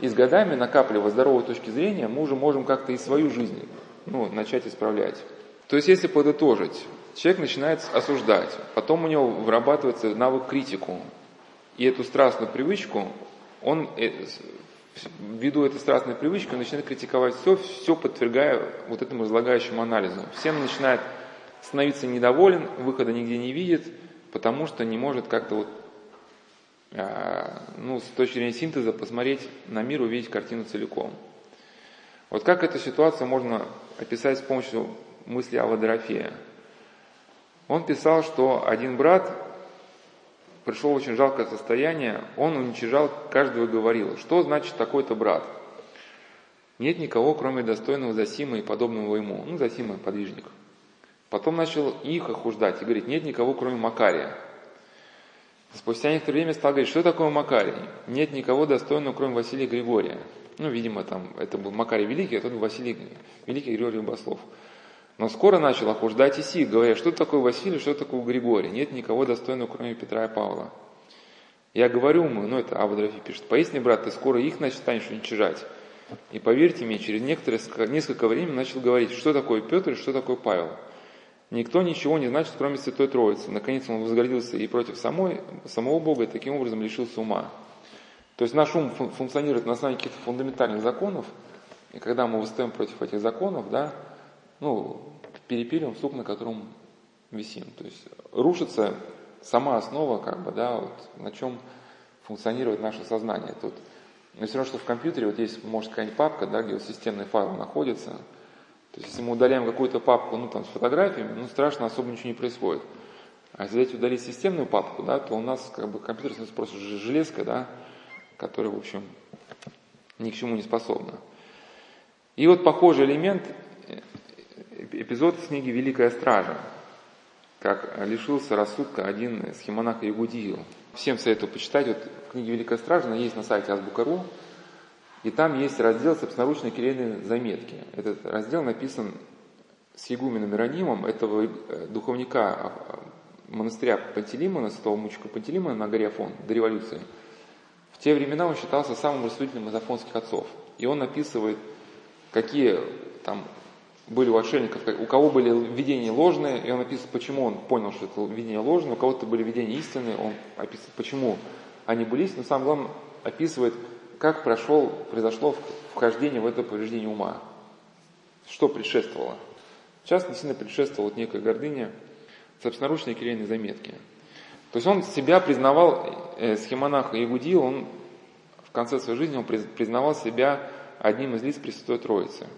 и с годами, накапливая здоровые точки зрения, мы уже можем как-то и свою жизнь ну, начать исправлять. То есть, если подытожить, человек начинает осуждать, потом у него вырабатывается навык критику, и эту страстную привычку, он э, ввиду этой страстной привычки, начинает критиковать все, все подвергая вот этому разлагающему анализу. Всем начинает становиться недоволен, выхода нигде не видит, потому что не может как-то вот, а, ну, с точки зрения синтеза посмотреть на мир, увидеть картину целиком. Вот как эту ситуацию можно описать с помощью мысли Алла Дорофея? Он писал, что один брат пришел в очень жалкое состояние, он уничижал каждого и говорил, что значит такой-то брат? Нет никого, кроме достойного Засима и подобного ему. Ну, Засима – подвижник. Потом начал их охуждать и говорить, нет никого, кроме Макария. Спустя некоторое время стал говорить, что такое Макарий? Нет никого достойного, кроме Василия Григория. Ну, видимо, там это был Макарий Великий, а тот Василий Великий Григорий Баслов. Но скоро начал охуждать Иси, говоря, что такое Василий, что такое Григорий. Нет никого достойного, кроме Петра и Павла. Я говорю ему, ну это Авдрофий пишет, поясни, брат, ты скоро их значит, станешь уничижать. И поверьте мне, через некоторое, несколько времени начал говорить, что такое Петр и что такое Павел. Никто ничего не значит, кроме Святой Троицы. Наконец он возгордился и против самой, самого Бога, и таким образом лишился ума. То есть наш ум функционирует на основании каких-то фундаментальных законов, и когда мы восстаем против этих законов, да, ну, перепилим сук, на котором висим. То есть рушится сама основа, как бы, да, вот, на чем функционирует наше сознание. Тут, ну, все равно, что в компьютере вот есть, может, какая-нибудь папка, да, где вот системный файл находится. То есть, если мы удаляем какую-то папку, ну, там, с фотографиями, ну, страшно, особо ничего не происходит. А если взять удалить системную папку, да, то у нас, как бы, компьютер становится просто железка, да, которая, в общем, ни к чему не способна. И вот похожий элемент эпизод из книги «Великая стража», как лишился рассудка один схемонах Ягудиил. Всем советую почитать. Вот в книге «Великая стража» она есть на сайте Азбука.ру, и там есть раздел собственноручные келейные заметки. Этот раздел написан с Ягуменом Иронимом, этого э, духовника а, а, монастыря Пантелеймона, святого мучика Пантелеймона на горе Афон до революции. В те времена он считался самым рассудительным из афонских отцов. И он описывает, какие там были у отшельников, у кого были видения ложные, и он описывает, почему он понял, что это видение ложное, у кого-то были видения истинные, он описывает, почему они были истинные, но самое главное, описывает, как прошел, произошло вхождение в это повреждение ума, что предшествовало. В частности, сильно предшествовала вот некая гордыня, собственноручные келейные заметки. То есть он себя признавал, э, схемонах Ягудил, он в конце своей жизни он признавал себя одним из лиц Пресвятой Троицы –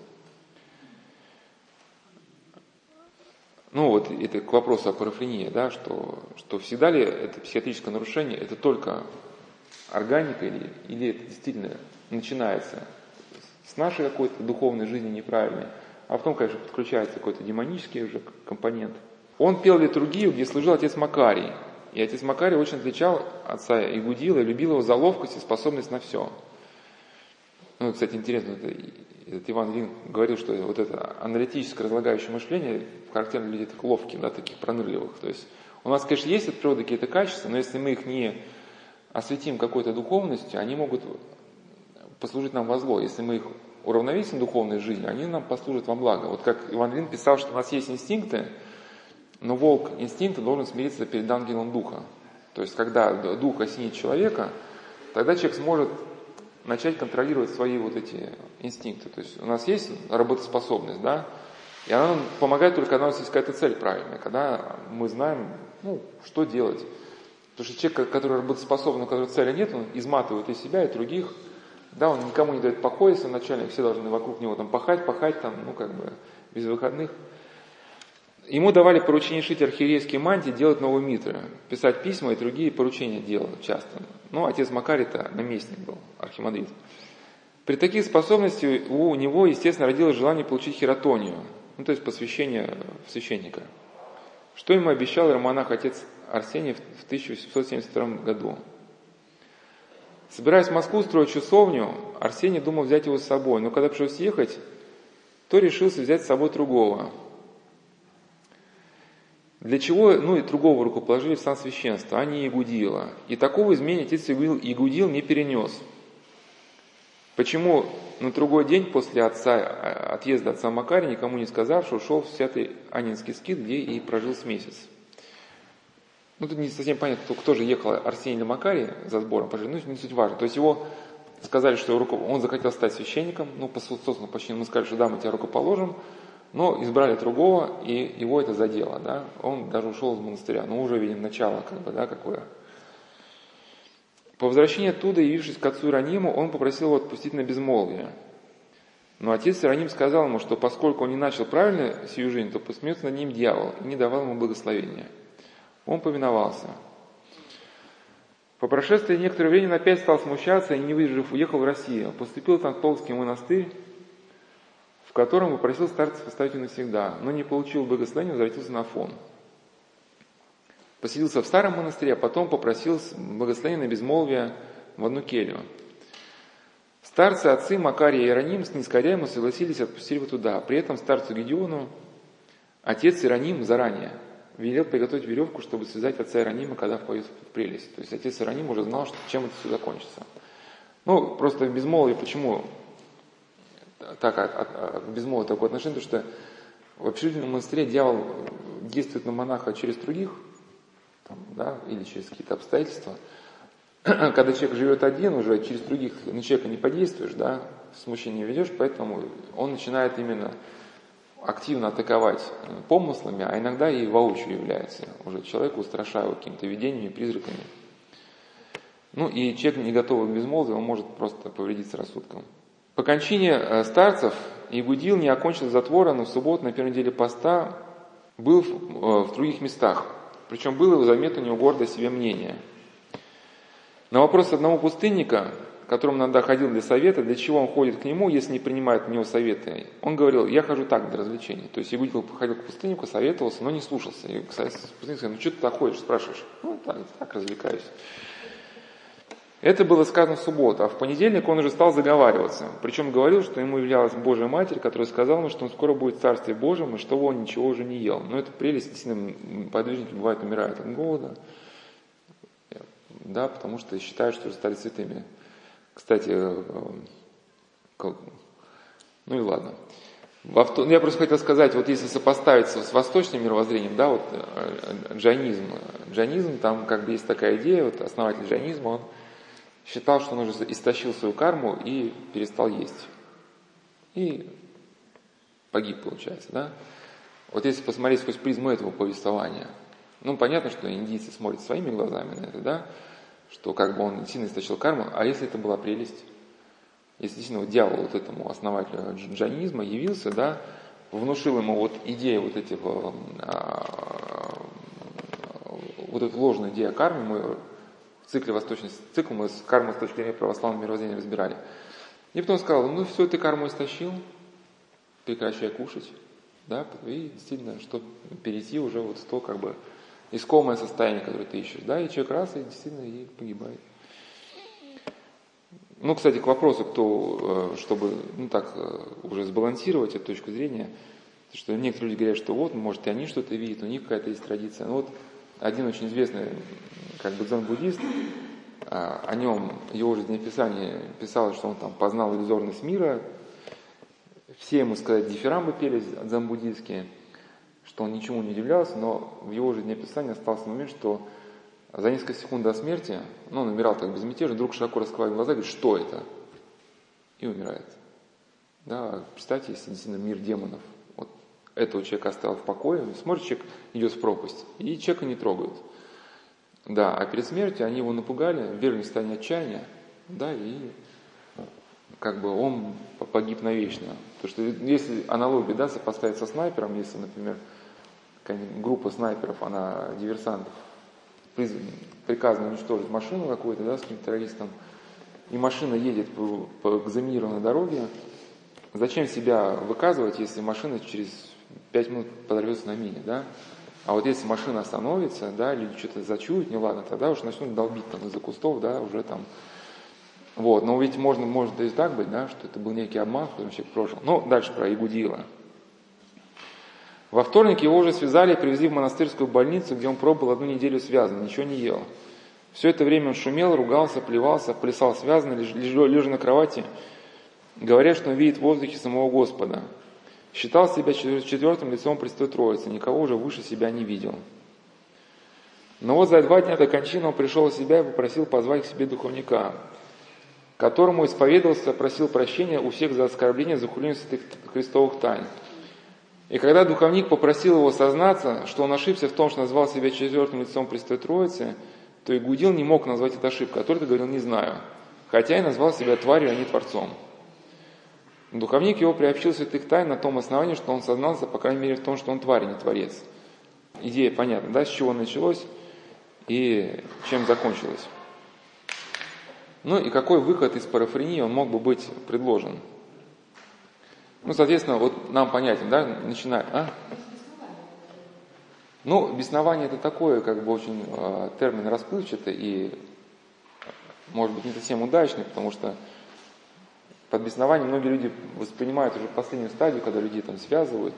Ну вот это к вопросу о парафрении, да, что, что всегда ли это психиатрическое нарушение, это только органика или, или это действительно начинается с нашей какой-то духовной жизни неправильной, а потом, конечно, подключается какой-то демонический уже компонент. Он пел литургию, где служил отец Макарий. И отец Макарий очень отличал отца Игудила и любил его за ловкость и способность на все. Ну, кстати, интересно, это этот Иван Лин говорил, что вот это аналитическое разлагающее мышление характерно для людей так ловких, да, таких пронырливых. То есть у нас, конечно, есть от природы какие-то качества, но если мы их не осветим какой-то духовностью, они могут послужить нам во зло. Если мы их уравновесим духовной жизнью, они нам послужат во благо. Вот как Иван Лин писал, что у нас есть инстинкты, но волк инстинкта должен смириться перед ангелом духа. То есть, когда дух осенит человека, тогда человек сможет начать контролировать свои вот эти инстинкты. То есть у нас есть работоспособность, да, и она помогает только, когда у нас есть какая-то цель правильная, когда мы знаем, ну, что делать. Потому что человек, который работоспособен, у которого цели нет, он изматывает и себя, и других, да, он никому не дает покоя, если начальник, все должны вокруг него там пахать, пахать, там, ну, как бы, без выходных. Ему давали поручение шить архиерейские мантии, делать новые митры, писать письма и другие поручения делал часто. Ну, отец Макарий-то наместник был, архимандрит. При таких способностях у него, естественно, родилось желание получить хератонию, ну, то есть посвящение в священника. Что ему обещал романах отец Арсений в 1872 году. Собираясь в Москву строить часовню, Арсений думал взять его с собой, но когда пришлось ехать, то решился взять с собой другого – для чего, ну и другого рукоположили в сан священства, а не Игудила. И такого изменения отец Игудил не перенес. Почему на другой день после отца, отъезда отца Макария, никому не сказавши, ушел в святый Анинский скит, где и прожил с месяц. Ну, тут не совсем понятно, кто, кто же ехал, Арсений или Макарий за сбором, ну, не суть важно. То есть его сказали, что он захотел стать священником, ну, по собственному почину мы сказали, что да, мы тебя рукоположим, но избрали другого, и его это задело, да. Он даже ушел из монастыря, но уже видим начало, как бы, да, какое. По возвращении оттуда, явившись к отцу Ирониму, он попросил его отпустить на безмолвие. Но отец Ироним сказал ему, что поскольку он не начал правильно сию жизнь, то посмеется над ним дьявол и не давал ему благословения. Он повиновался. По прошествии некоторого времени опять стал смущаться и, не выдержав, уехал в Россию. Поступил в Тантолский монастырь, котором попросил старцев оставить его навсегда, но не получил благословения, возвратился на Афон. Поселился в старом монастыре, а потом попросил благословения на безмолвие в одну келью. Старцы, отцы Макария и Иероним снискоряемо согласились отпустить его туда. При этом старцу Гедеону отец Иероним заранее велел приготовить веревку, чтобы связать отца Иеронима, когда впоет в прелесть. То есть отец Иероним уже знал, что, чем это все закончится. Ну, просто безмолвие, почему так, от, от, от безмолвия такое отношение, потому что в общежитийном монастыре дьявол действует на монаха через других, там, да, или через какие-то обстоятельства. (clears throat) Когда человек живет один, уже через других на человека не подействуешь, да, смущение ведешь, поэтому он начинает именно активно атаковать помыслами, а иногда и воочию является уже человеку, устрашая какими-то видениями, призраками. Ну и человек, не готовый к безмолвию, он может просто повредиться рассудком. По кончине э, старцев Игудил не окончил затвора, но в субботу на первой неделе поста был в, э, в других местах. Причем было заметно у него гордое себе мнение. На вопрос одного пустынника, которому надо ходил для совета, для чего он ходит к нему, если не принимает от него советы, он говорил, я хожу так для развлечения. То есть Игудил ходил к пустыннику, советовался, но не слушался. И пустынник сказал, ну что ты так ходишь, спрашиваешь? Ну так, так развлекаюсь. Это было сказано в субботу, а в понедельник он уже стал заговариваться. Причем говорил, что ему являлась Божья Матерь, которая сказала ему, что он скоро будет в Царстве Божьем, и что он ничего уже не ел. Но это прелесть, действительно, подвижники бывают умирают от голода, да, потому что считают, что уже стали святыми. Кстати, э, ну и ладно. Я просто хотел сказать, вот если сопоставить с восточным мировоззрением, да, вот э, джайнизм, джайнизм, там как бы есть такая идея, вот основатель джайнизма, он считал, что он уже истощил свою карму и перестал есть. И погиб, получается, да? Вот если посмотреть сквозь призму этого повествования, ну, понятно, что индийцы смотрят своими глазами на это, да, что как бы он сильно истощил карму, а если это была прелесть? Если действительно вот дьявол вот этому основателю джанизма явился, да, внушил ему вот идею вот этих, а, вот эту ложную идею о карме, мы в цикле восточный цикл, мы с кармой с точки зрения православного мировоззрения разбирали. И потом сказал, ну все, ты карму истощил, прекращай кушать, да, и действительно, чтобы перейти уже вот в то, как бы, искомое состояние, которое ты ищешь, да, и человек раз, и действительно и погибает. Ну, кстати, к вопросу, кто, э, чтобы, ну так, э, уже сбалансировать эту точку зрения, что некоторые люди говорят, что вот, может, и они что-то видят, у них какая-то есть традиция. Ну вот один очень известный как бы дзен-буддист, а, о нем его жизнеописание писало, что он там познал иллюзорность мира, все ему сказать дифирамбы пели дзен-буддийские, что он ничему не удивлялся, но в его жизнеописании остался момент, что за несколько секунд до смерти, ну, он умирал так безмятежно, вдруг широко раскрывает глаза и говорит, что это? И умирает. Да, представьте, если действительно мир демонов – этого человека оставил в покое, смотрит, человек идет в пропасть, и человека не трогают. Да, а перед смертью они его напугали, ввергли в состояние отчаяния, да, и как бы он погиб навечно. Потому что если аналогию, да, сопоставить со снайпером, если, например, группа снайперов, она диверсантов, приказано уничтожить машину какую-то, да, с каким-то террористом, и машина едет по, по заминированной дороге, зачем себя выказывать, если машина через 5 минут подорвется на мине, да? А вот если машина остановится, да, или что-то зачуют, не ладно, тогда уж начнут долбить там из-за кустов, да, уже там. Вот, но ведь можно, может и так быть, да, что это был некий обман, что человек прожил. Ну, дальше про Игудила. Во вторник его уже связали и привезли в монастырскую больницу, где он пробыл одну неделю связан, ничего не ел. Все это время он шумел, ругался, плевался, плясал связанно, лежа на кровати, говоря, что он видит в воздухе самого Господа. Считал себя четвертым лицом Престой Троицы, никого уже выше себя не видел. Но вот за два дня до кончины он пришел в себя и попросил позвать к себе духовника, которому исповедовался, просил прощения у всех за оскорбление, за хуление святых христовых тайн – и когда духовник попросил его сознаться, что он ошибся в том, что назвал себя четвертым лицом Престой Троицы, то Игудил не мог назвать это ошибкой, а только говорил «не знаю», хотя и назвал себя тварью, а не творцом. Духовник его приобщил святых тайн на том основании, что он сознался, по крайней мере, в том, что он тварь, а не творец. Идея понятна, да, с чего началось и чем закончилось. Ну и какой выход из парафрении он мог бы быть предложен – ну, соответственно, вот нам понятен, да, начиная, а? Ну, беснование это такое, как бы очень э, термин расплывчатый и, может быть, не совсем удачный, потому что под беснованием многие люди воспринимают уже последнюю стадию, когда людей там связывают.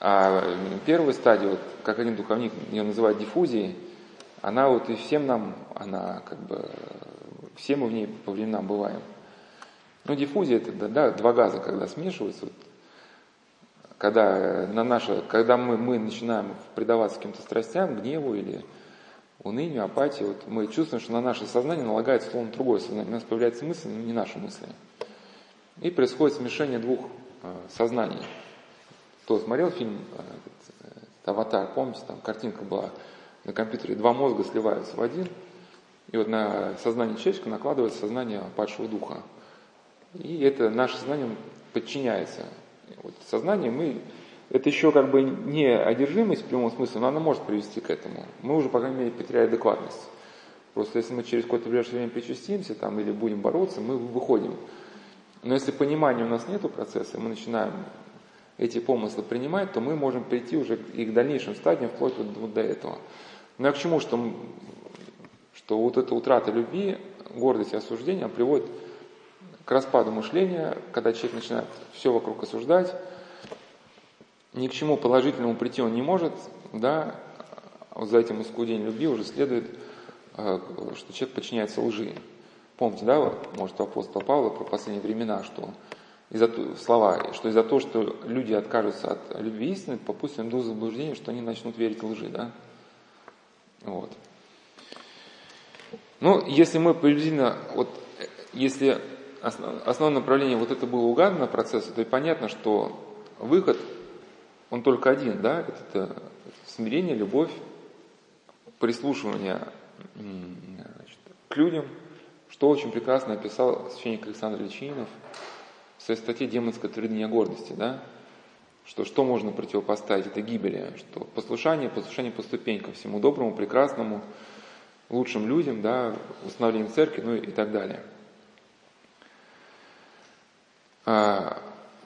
А первую стадию, вот, как один духовник ее называет диффузией, она вот и всем нам, она как бы, все мы в ней по временам бываем. Ну, диффузия это да, два газа, когда смешиваются, вот, когда, на наше, когда мы, мы начинаем предаваться каким-то страстям, гневу или унынию, апатии, вот мы чувствуем, что на наше сознание налагается словно другое сознание. У нас появляется мысль, но не наши мысли. И происходит смешение двух э, сознаний. Кто смотрел фильм э, этот, «Аватар», помните, там картинка была на компьютере, два мозга сливаются в один, и вот на сознание человечка накладывается сознание падшего духа. И это наше сознание подчиняется. Вот сознание мы, это еще как бы не одержимость в прямом смысле, но оно может привести к этому. Мы уже, по крайней мере, потеряли адекватность. Просто если мы через какое-то ближайшее время причастимся там, или будем бороться, мы выходим. Но если понимания у нас нет процесса, мы начинаем эти помыслы принимать, то мы можем прийти уже и к дальнейшим стадиям, вплоть вот, до этого. Но я к чему, что, что вот эта утрата любви, гордость и осуждение приводит к распаду мышления, когда человек начинает все вокруг осуждать, ни к чему положительному прийти он не может, да, вот за этим искудением любви уже следует, э, что человек подчиняется лжи. Помните, да, может, у апостола Павла про последние времена, что из-за слова, что из-за того, что люди откажутся от любви истины, попустим им до заблуждения, что они начнут верить лжи, да? Вот. Ну, если мы приблизительно, вот, если основное направление вот это было угадано процесса, то и понятно, что выход, он только один, да, это смирение, любовь, прислушивание значит, к людям, что очень прекрасно описал священник Александр Личинов в своей статье «Демонская твердыня гордости», да, что что можно противопоставить это гибели, что послушание, послушание по ступенькам, всему доброму, прекрасному, лучшим людям, да, установление церкви, ну и так далее –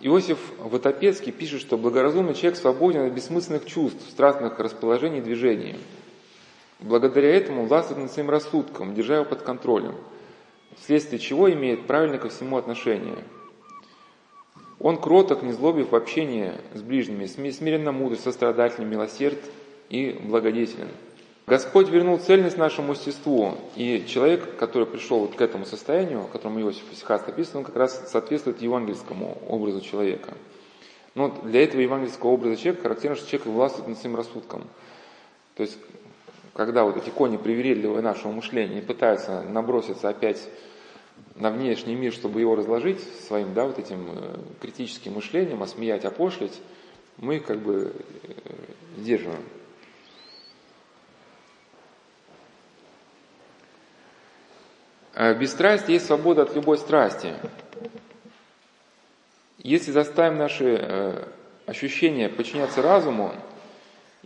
Иосиф Ватопецкий пишет, что благоразумный человек свободен от бессмысленных чувств, страстных расположений и движений. Благодаря этому властвует над своим рассудком, держа его под контролем, вследствие чего имеет правильное ко всему отношение. Он кроток, незлобив в общении с ближними, смиренно мудр, сострадательный, милосерд и благодетелен. Господь вернул цельность нашему естеству, и человек, который пришел вот к этому состоянию, о котором Иосиф Исихаст описан, он как раз соответствует евангельскому образу человека. Но для этого евангельского образа человека характерно, что человек властвует над своим рассудком. То есть, когда вот эти кони привередливые нашего мышления пытаются наброситься опять на внешний мир, чтобы его разложить своим, да, вот этим э, критическим мышлением, осмеять, опошлить, мы как бы э, сдерживаем. Э, Бесстрастие есть свобода от любой страсти. Если заставим наши э, ощущения подчиняться разуму,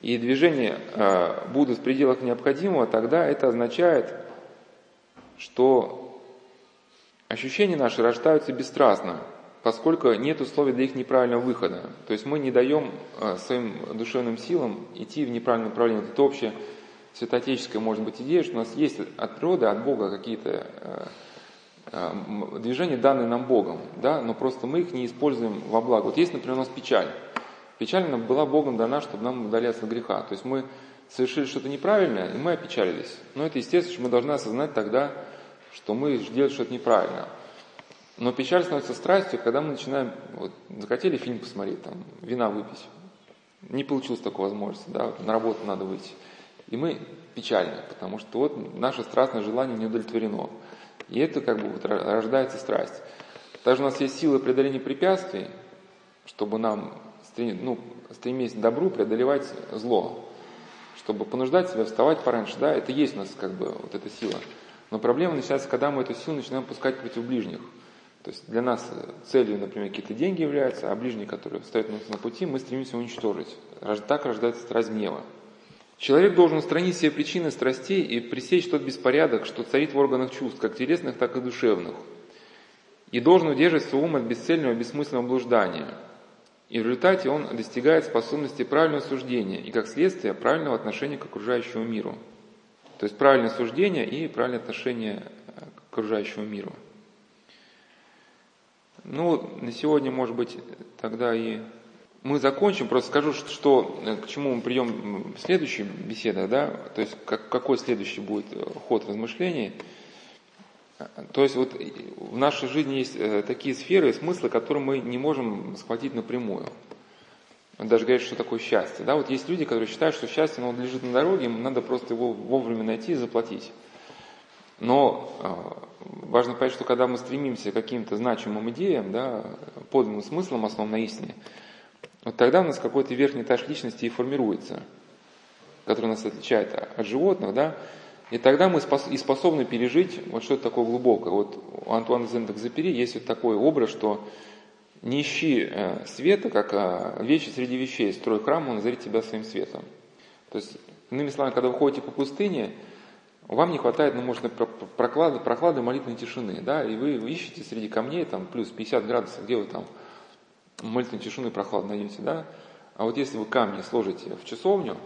и движения э, будут в пределах необходимого, тогда это означает, что ощущения наши рождаются бесстрастно, поскольку нет условий для их неправильного выхода. То есть мы не даем э, своим душевным силам идти в неправильное направление. Это общее святоотеческая, может быть, идея, что у нас есть от природы, от Бога какие-то э, э, движения, данные нам Богом, да, но просто мы их не используем во благо. Вот есть, например, у нас печаль. Печаль нам была Богом дана, чтобы нам удаляться от греха. То есть мы совершили что-то неправильное, и мы опечалились. Но это естественно, что мы должны осознать тогда, что мы делаем что-то неправильно. Но печаль становится страстью, когда мы начинаем, вот, захотели фильм посмотреть, там, вина выпить. Не получилось такой возможности, да, на работу надо выйти. И мы печальны, потому что вот наше страстное желание не удовлетворено. И это как бы вот рождается страсть. Также у нас есть сила преодоления препятствий, чтобы нам ну, стремясь к добру, преодолевать зло, чтобы понуждать себя вставать пораньше, да, это есть у нас как бы вот эта сила. Но проблема начинается, когда мы эту силу начинаем пускать против ближних. То есть для нас целью, например, какие-то деньги являются, а ближние, которые нас на пути, мы стремимся уничтожить. Так рождается страсть гнева. Человек должен устранить все причины страстей и пресечь тот беспорядок, что царит в органах чувств, как телесных, так и душевных. И должен удерживать свой ум от бесцельного, бессмысленного блуждания – и в результате он достигает способности правильного суждения и, как следствие, правильного отношения к окружающему миру. То есть правильное суждение и правильное отношение э, к окружающему миру. Ну, на сегодня, может быть, тогда и мы закончим. Просто скажу, что, э, к чему мы придем в следующей беседе, да, то есть как, какой следующий будет э, ход размышлений – то есть вот в нашей жизни есть э, такие сферы, смыслы, которые мы не можем схватить напрямую. Даже говорят, что такое счастье. Да, вот есть люди, которые считают, что счастье оно лежит на дороге, им надо просто его вовремя найти и заплатить. Но э, важно понять, что когда мы стремимся к каким-то значимым идеям, да, подлинным смыслом, основном на истине, вот тогда у нас какой-то верхний этаж личности и формируется, который нас отличает от животных, да, и тогда мы и способны пережить вот что-то такое глубокое. Вот у Антуана Зендек-Запери есть вот такой образ, что не ищи э, света, как а, вещи среди вещей, строй храм, он назовет тебя своим светом. То есть, иными словами, когда вы ходите по пустыне, вам не хватает, ну, может, проклады, прохлады молитвенной тишины, да, и вы ищете среди камней, там, плюс 50 градусов, где вы там молитвенной тишины прохладно найдете, да, а вот если вы камни сложите в часовню,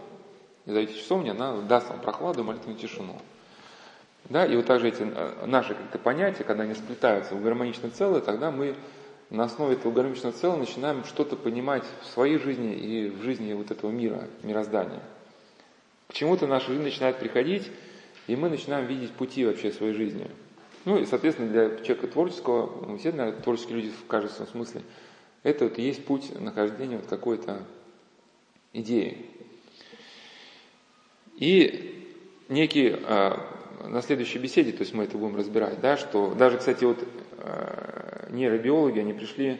и зайти в часовню, она даст вам прохладу, молитвенную тишину. Да, и вот также эти э, наши как-то понятия, когда они сплетаются в гармоничное целое, тогда мы на основе этого гармоничного целого начинаем что-то понимать в своей жизни и в жизни вот этого мира, мироздания. К чему-то наша жизнь начинает приходить, и мы начинаем видеть пути вообще своей жизни. Ну и, соответственно, для человека творческого, мы все, наверное, творческие люди в каждом смысле, это вот и есть путь нахождения вот какой-то идеи. И некий, а, на следующей беседе, то есть мы это будем разбирать, да, что даже, кстати, вот а, нейробиологи, они пришли,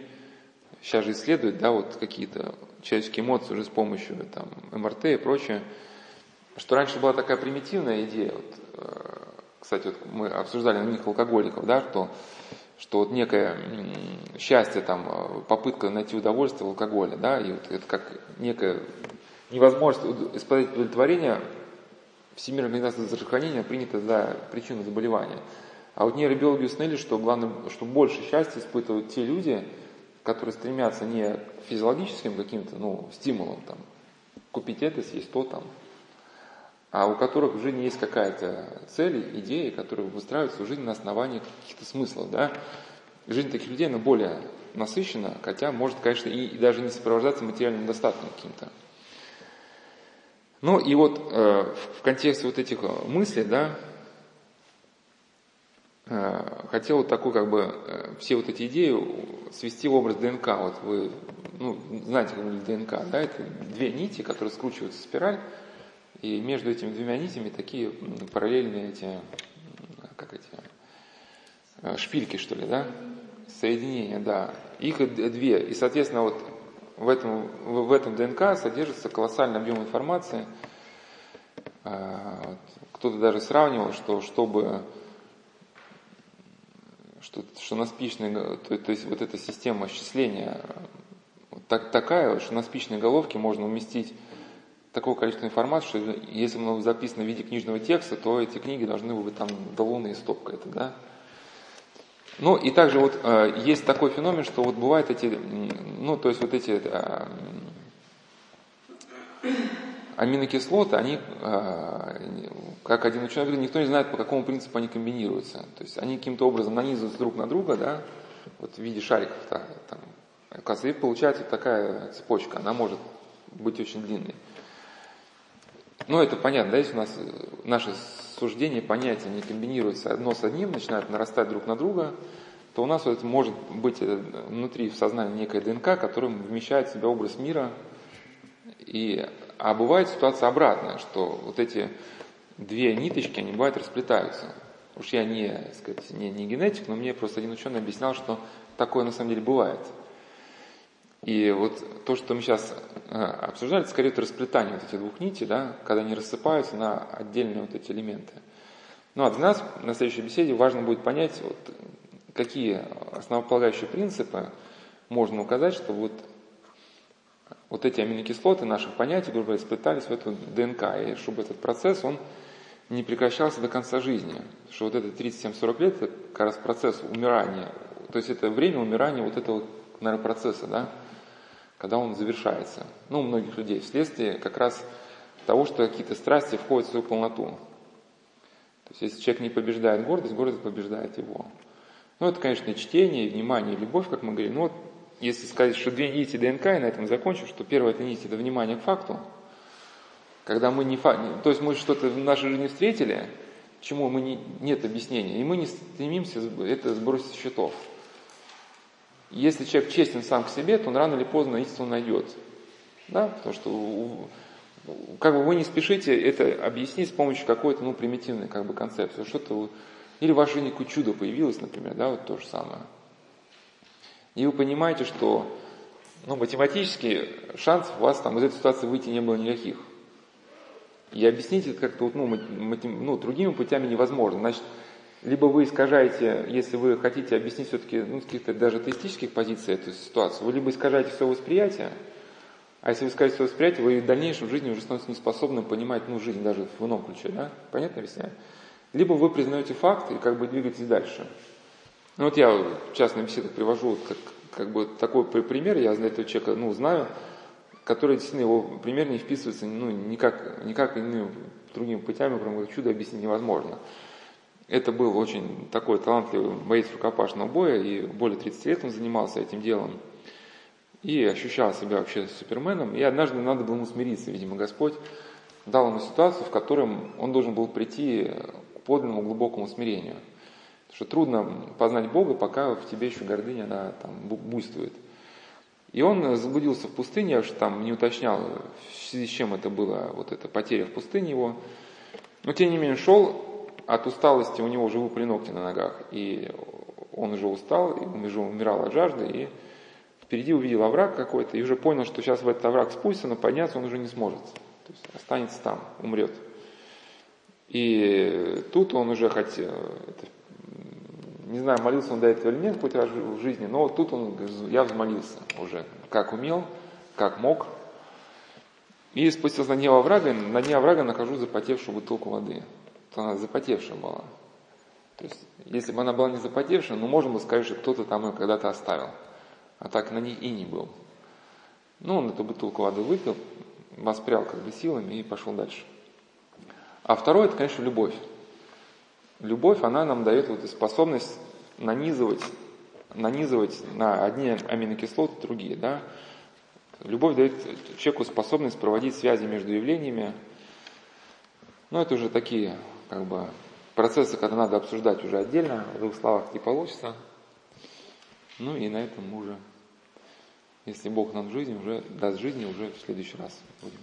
сейчас же исследуют, да, вот какие-то человеческие эмоции уже с помощью там, МРТ и прочее, что раньше была такая примитивная идея, вот, а, кстати, вот мы обсуждали на них алкоголиков, да, что, что вот некое счастье, там, попытка найти удовольствие в алкоголе, да, и вот это как некая невозможность испытать удовлетворение Всемирная организация здравоохранения принята за причину заболевания. А вот нейробиологи установили, что главное, что больше счастья испытывают те люди, которые стремятся не к физиологическим каким-то ну, стимулам, там, купить это, съесть то там, а у которых в жизни есть какая-то цель, идея, которые выстраивают свою жизнь на основании каких-то смыслов. Да? Жизнь таких людей, она более насыщена, хотя может, конечно, и, и даже не сопровождаться материальным достатком каким-то. Ну и вот э, в контексте вот этих э, мыслей, да, э, хотел вот такой как бы э, все вот эти идеи свести в образ ДНК. Вот вы ну, знаете, как ДНК, да, это две нити, которые скручиваются в спираль, и между этими двумя нитями такие параллельные эти, как эти, э, шпильки, что ли, да, соединения, да. Их две, и, соответственно, вот в этом, в этом ДНК содержится колоссальный объем информации. А, кто-то даже сравнивал, что чтобы что, что на спичной, то, то есть вот эта система счисления вот так, такая, что на спичной головке можно уместить такого количества информации, что если оно записано в виде книжного текста, то эти книги должны быть там до луны стопка это, да. Ну и также вот э, есть такой феномен, что вот бывают эти, ну то есть вот эти э, аминокислоты, они, э, как один ученый говорит, никто не знает, по какому принципу они комбинируются. То есть они каким-то образом нанизываются друг на друга, да, вот в виде шариков. Да, там, и получается такая цепочка, она может быть очень длинной. Ну, это понятно, да, если у нас наши суждения, понятия не комбинируются одно с одним, начинают нарастать друг на друга, то у нас вот может быть э, внутри в сознании некая ДНК, которая вмещает в себя образ мира. И, а бывает ситуация обратная, что вот эти две ниточки, они бывают расплетаются. Уж я не, сказать, не, не генетик, но мне просто один ученый объяснял, что такое на самом деле бывает. И вот то, что мы сейчас э, обсуждали, это скорее это расплетание вот этих двух нитей, да, когда они рассыпаются на отдельные вот эти элементы. Ну а для нас на следующей беседе важно будет понять, вот, какие основополагающие принципы можно указать, чтобы вот, вот эти аминокислоты наших понятий, грубо говоря, сплетались в эту ДНК, и чтобы этот процесс, он не прекращался до конца жизни. Что вот это 37-40 лет, это как раз процесс умирания, то есть это время умирания вот этого, процесса, да, когда он завершается. Ну, у многих людей вследствие как раз того, что какие-то страсти входят в свою полноту. То есть, если человек не побеждает гордость, гордость побеждает его. Ну, это, конечно, чтение, внимание, любовь, как мы говорим. Но вот, если сказать, что две нити ДНК, и на этом закончу, что первая это нить – это внимание к факту. Когда мы не факт, то есть мы что-то в нашей жизни встретили, чему мы не, нет объяснения, и мы не стремимся это сбросить с счетов. Если человек честен сам к себе, то он рано или поздно истину найдет. Да? Потому что как бы вы не спешите это объяснить с помощью какой-то ну, примитивной как бы, концепции. Что-то, или в вашей жизни какое чудо появилось, например, да, вот то же самое. И вы понимаете, что ну, математически шансов у вас там из этой ситуации выйти не было никаких. И объяснить это как-то вот, ну, матем, ну, другими путями невозможно. Значит, либо вы искажаете, если вы хотите объяснить все-таки ну, с каких-то даже теистических позиций эту ситуацию, вы либо искажаете свое восприятие, а если вы искажаете свое восприятие, вы в дальнейшем в жизни уже становитесь неспособным понимать ну, жизнь даже в ином ключе, да? Понятно объясняю? Либо вы признаете факт и как бы двигаетесь дальше. Ну вот я в частной беседах привожу как, как бы такой пример, я для этого человека ну, знаю, который действительно его пример не вписывается ну, никак, никак иным другими путями, кроме чудо объяснить невозможно. Это был очень такой талантливый боец рукопашного боя, и более 30 лет он занимался этим делом. И ощущал себя вообще суперменом. И однажды надо было ему смириться, видимо, Господь дал ему ситуацию, в которой он должен был прийти к подлинному глубокому смирению. Потому что трудно познать Бога, пока в тебе еще гордыня она, там, буйствует. И он заблудился в пустыне, я уж там не уточнял, в с чем это было, вот эта потеря в пустыне его. Но тем не менее шел, от усталости у него уже выпали ногти на ногах, и он уже устал, и он уже умирал от жажды, и впереди увидел овраг какой-то, и уже понял, что сейчас в этот овраг спустится, но подняться он уже не сможет. То есть останется там, умрет. И тут он уже хотел, это, не знаю, молился он до этого или нет хоть раз в жизни, но тут он, я взмолился уже, как умел, как мог. И спустился на дне оврага, на дне оврага нахожу запотевшую бутылку воды то она запотевшая была. То есть, если бы она была не запотевшая, ну, можно было сказать, что кто-то там ее когда-то оставил. А так на ней и не был. Ну, он эту бутылку воды выпил, воспрял как бы силами и пошел дальше. А второе, это, конечно, любовь. Любовь, она нам дает вот способность нанизывать, нанизывать на одни аминокислоты другие. Да? Любовь дает человеку способность проводить связи между явлениями. Но это уже такие как бы процессы, когда надо обсуждать уже отдельно, в двух словах не получится. Ну и на этом мы уже, если Бог нам жизнь, уже даст жизни, уже в следующий раз будем